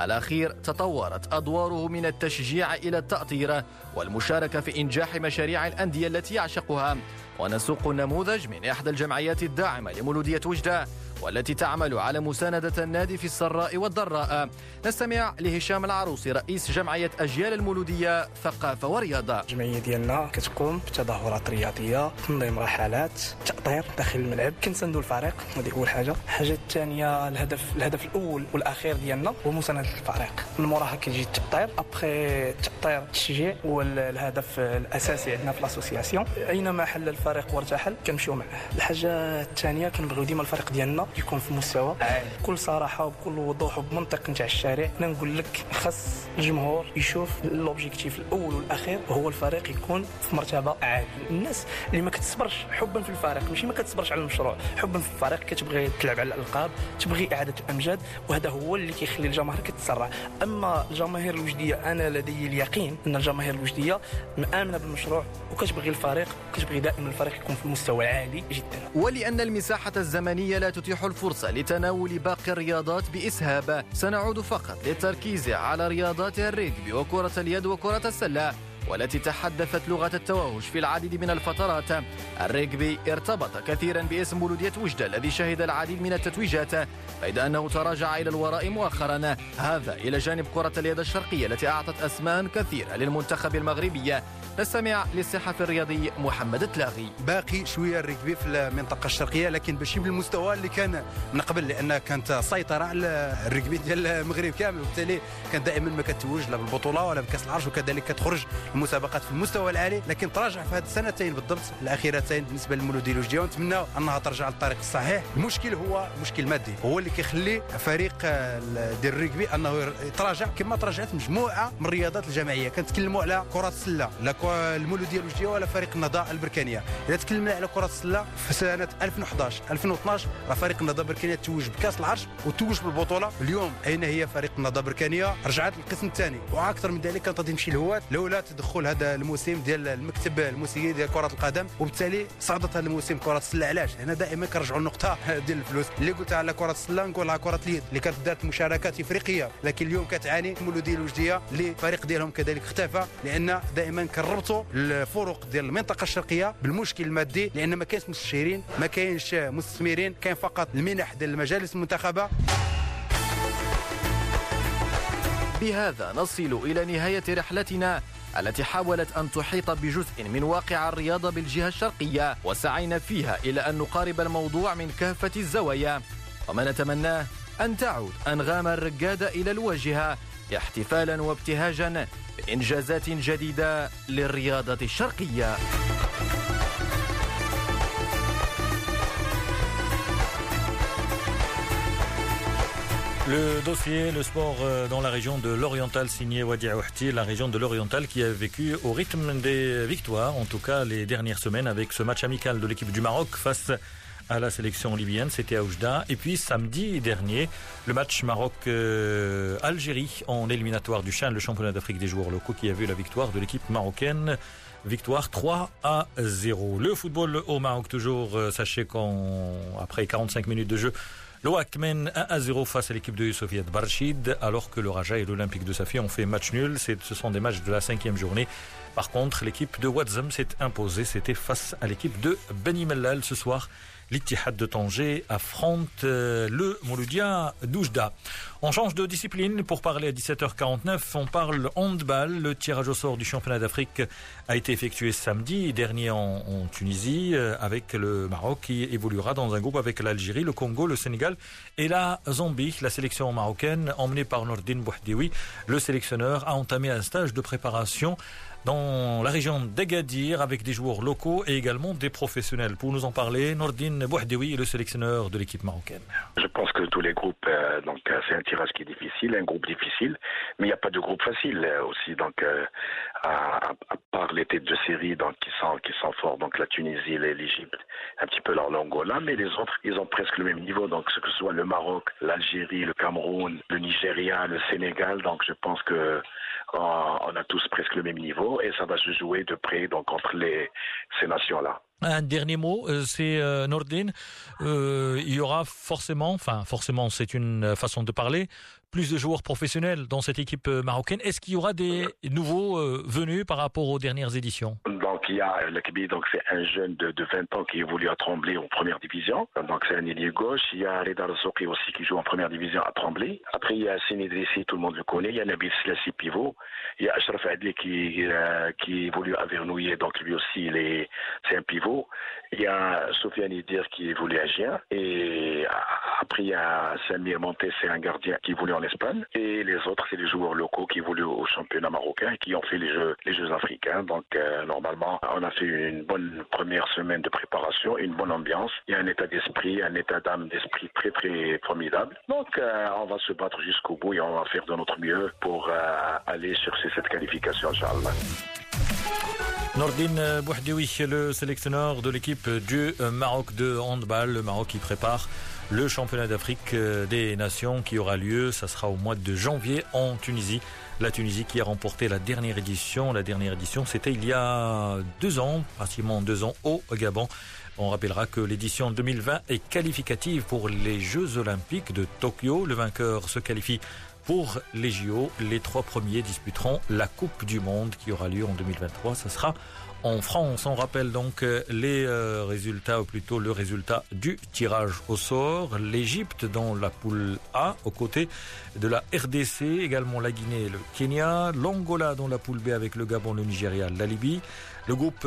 Speaker 10: الأخير تطورت أدواره من التشجيع إلى التأطير والمشاركة في إنجاح مشاريع الأندية التي يعشقها. ونسوق النموذج من إحدى الجمعيات الداعمة لمولودية وجدة. والتي تعمل على مساندة النادي في السراء والضراء. نستمع لهشام العروسي رئيس جمعية أجيال المولودية ثقافة ورياضة.
Speaker 14: الجمعية ديالنا كتقوم بتظاهرات رياضية تنظيم رحلات تأطير داخل الملعب. كنساندوا الفريق هذه أول حاجة. الحاجة الثانية الهدف الهدف الأول والأخير ديالنا هو مساندة الفريق. من موراها كيجي التأطير. أبخي التأطير التشجيع هو الهدف الأساسي عندنا في الأسوسياسيون. أينما حل الفريق وارتحل كنمشيو معاه. الحاجة الثانية كنبغيو ديما الفريق ديالنا يكون في مستوى. عالي بكل صراحة وبكل وضوح وبمنطق نتاع الشارع أنا نقول لك خاص الجمهور يشوف لوبجيكتيف الأول والأخير هو الفريق يكون في مرتبة عالية. الناس اللي ما كتصبرش حبا في الفريق ماشي ما كتصبرش على المشروع حبا في الفريق كتبغي تلعب على الألقاب تبغي إعادة الأمجاد وهذا هو اللي كيخلي الجماهير كتسرع. أما الجماهير الوجدية أنا لدي اليقين أن الجماهير الوجدية مآمنة بالمشروع وكتبغي الفريق وكتبغي دائما الفريق يكون في مستوى عالي جدا.
Speaker 10: ولأن المساحة الزمنية لا تتيح الفرصة لتناول باقي الرياضات بإسهاب. سنعود فقط للتركيز على رياضات الريجبي وكرة اليد وكرة السلة. والتي تحدثت لغة التوهج في العديد من الفترات. الريجبي ارتبط كثيرا باسم مولودية وجدة الذي شهد العديد من التتويجات بيد أنه تراجع إلى الوراء مؤخرا. هذا إلى جانب كرة اليد الشرقية التي أعطت أسمان كثيرة للمنتخب المغربي. نستمع للصحفي الرياضي محمد تلاغي.
Speaker 11: باقي شوية الركبي في المنطقة الشرقية لكن ماشي بالمستوى اللي كان من قبل لأن كانت سيطرة على الركبي ديال المغرب كامل وبالتالي كان دائما ما كتوج لا بالبطولة ولا بكأس العرش وكذلك كتخرج المسابقات في المستوى العالي لكن تراجع في هذه السنتين بالضبط الأخيرتين بالنسبة للمولودي الوجديه ونتمنى أنها ترجع للطريق الصحيح. المشكل هو مشكل مادي. هو اللي كيخلي فريق ديال الركبي أنه يتراجع كما تراجعت مجموعة من الرياضات الجماعية. كنتكلموا على كرة السلة لا المولودية الوجديه ولا فريق النهضه البركانية. إذا تكلمنا على كرة السلة في سنة 2011 2012 راه فريق النهضه البركانية توج بكاس العرش وتوج بالبطولة. اليوم أين هي فريق النهضه البركانية؟ رجعت للقسم الثاني. وأكثر من ذلك كانت غادي تمشي الهوات لولا تدخل هذا الموسم ديال المكتب الموسيقي ديال كرة القدم وبالتالي صعدت هذا الموسم كرة السلة. علاش؟ هنا دائما كنرجعوا النقطه ديال الفلوس. اللي قلتها على كرة السلة نقولها كرة اليد اللي كانت دارت مشاركات إفريقية لكن اليوم كتعاني المولودية الوجدية اللي الفريق ديالهم كذلك اختفى لأن دائما كنربطوا الفروق ديال المنطقة الشرقية بالمشكل المادي لأن ما كاينش مستشيرين ما كاينش مستثمرين كاين فقط المنح ديال المجالس المنتخبة.
Speaker 10: بهذا نصل إلى نهاية رحلتنا. التي حاولت أن تحيط بجزء من واقع الرياضة بالجهة الشرقية وسعينا فيها إلى أن نقارب الموضوع من كافة الزوايا. وما نتمناه أن تعود أنغام الرقادة إلى الواجهة احتفالا وابتهاجا بإنجازات جديدة للرياضة الشرقية.
Speaker 2: Le dossier, le sport euh, dans la région de l'Oriental signé Wadi Aouhti, la région de l'Oriental qui a vécu au rythme des victoires, en tout cas les dernières semaines avec ce match amical de l'équipe du Maroc face à la sélection libyenne, c'était à Oujda. Et puis samedi dernier, le match Maroc-Algérie en éliminatoire du Chan, le championnat d'Afrique des joueurs locaux qui a vu la victoire de l'équipe marocaine. Victoire 3 à 0. Le football au Maroc toujours, euh, sachez qu'après 45 minutes de jeu, L'OAC mène 1 à 0 face à l'équipe de Sofiat Barchid, alors que le Raja et l'Olympique de Safia ont fait match nul. Ce sont des matchs de la cinquième journée. Par contre, l'équipe de Wadzam s'est imposée. C'était face à l'équipe de Beni Mellal ce soir. L'Ittihad de Tanger affronte euh, le Mouloudia d'Oujda. On change de discipline pour parler à 17h49. On parle handball. Le tirage au sort du championnat d'Afrique a été effectué samedi dernier en, Tunisie euh, avec le Maroc qui évoluera dans un groupe avec l'Algérie, le Congo, le Sénégal et la Zambie. La sélection marocaine emmenée par Nordin Bouhdioui, le sélectionneur, a entamé un stage de préparation dans la région d'Agadir avec des joueurs locaux et également des professionnels. Pour nous en parler, Nordine Bouhdioui est le sélectionneur de l'équipe marocaine.
Speaker 15: Je pense que tous les groupes, euh, donc euh, c'est un tirage qui est difficile, un groupe difficile, mais il n'y a pas de groupe facile euh, aussi. Donc à, part les têtes de série donc, qui, sont, qui sont forts, donc la Tunisie, l'Égypte, un petit peu l'Angola, mais les autres, ils ont presque le même niveau. Donc que ce soit le Maroc, l'Algérie, le Cameroun, le Nigeria, le Sénégal, donc je pense que on a tous presque le même niveau et ça va se jouer de près donc entre les, ces nations-là.
Speaker 2: Un dernier mot, c'est euh, Nordin. Euh, il y aura forcément, enfin forcément, c'est une façon de parler, plus de joueurs professionnels dans cette équipe marocaine. Est-ce qu'il y aura des nouveaux euh, venus par rapport aux dernières éditions?
Speaker 15: Y a Lakbi, donc c'est un jeune de, de 20 ans qui évolue à Tremblay en première division. Donc c'est un ailier gauche. Il y a Reda Soki aussi qui joue en première division à Tremblay. Après, il y a Sini Drissi, tout le monde le connaît. Il y a Nabil Slassi pivot. Il y a Ashraf Adli qui, euh, qui évolue à Vernouillet, donc lui aussi, est, c'est un pivot. Il y a Sofiane Idir qui évolue à Gien. Et après, il y a Samir Montes, c'est un gardien qui évolue en Espagne. Et les autres, c'est les joueurs locaux qui évoluent au championnat marocain et qui ont fait les Jeux, les jeux africains. Donc, euh, normalement, on a fait une bonne première semaine de préparation, une bonne ambiance. Il y a un état d'esprit, un état d'âme d'esprit très, très formidable. Donc, euh, on va se battre jusqu'au bout et on va faire de notre mieux pour euh, aller sur cette qualification, Inch'Allah.
Speaker 2: Nordine Bouhdioui, le sélectionneur de l'équipe du Maroc de handball, le Maroc qui prépare le championnat d'Afrique des Nations qui aura lieu, ça sera au mois de janvier en Tunisie. La Tunisie qui a remporté la dernière édition. La dernière édition, c'était il y a deux ans, pratiquement deux ans, au Gabon. On rappellera que l'édition 2020 est qualificative pour les Jeux Olympiques de Tokyo. Le vainqueur se qualifie pour les JO. Les trois premiers disputeront la Coupe du Monde qui aura lieu en 2023. Ce sera en France. On rappelle donc les résultats, ou plutôt le résultat du tirage au sort. L'Égypte dans la poule A, aux côtés de la RDC, également la Guinée et le Kenya. L'Angola dans la poule B avec le Gabon, le Nigeria, la Libye. Le groupe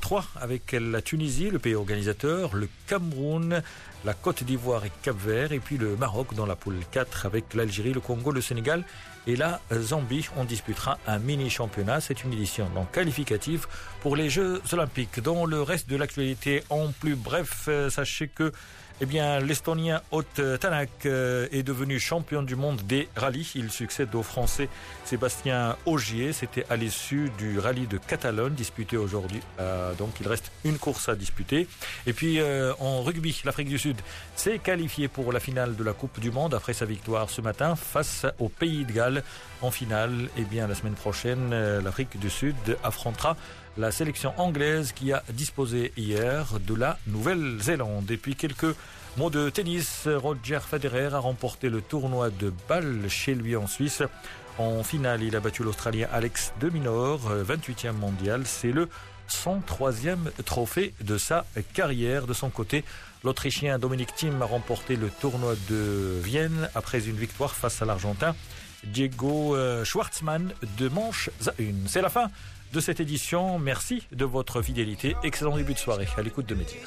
Speaker 2: 3 avec la Tunisie, le pays organisateur, le Cameroun, la Côte d'Ivoire et Cap-Vert, et puis le Maroc dans la poule 4 avec l'Algérie, le Congo, le Sénégal et la Zambie. On disputera un mini-championnat. C'est une édition qualificative pour les Jeux Olympiques. Dans le reste de l'actualité, en plus bref, sachez que eh bien, l'Estonien Haute Tanak est devenu champion du monde des rallyes. Il succède au Français Sébastien Augier. C'était à l'issue du rallye de Catalogne disputé aujourd'hui. Euh, donc, il reste une course à disputer. Et puis, euh, en rugby, l'Afrique du Sud s'est qualifiée pour la finale de la Coupe du Monde après sa victoire ce matin face au Pays de Galles. En finale, eh bien, la semaine prochaine, l'Afrique du Sud affrontera la sélection anglaise qui a disposé hier de la Nouvelle-Zélande. Et quelques mots de tennis. Roger Federer a remporté le tournoi de Bâle chez lui en Suisse. En finale, il a battu l'Australien Alex de Minor, 28e mondial. C'est le 103e trophée de sa carrière. De son côté, l'Autrichien Dominic Thiem a remporté le tournoi de Vienne après une victoire face à l'Argentin Diego Schwartzmann de manche à une. C'est la fin de cette édition. Merci de votre fidélité. Excellent début de soirée à l'écoute de Métiers.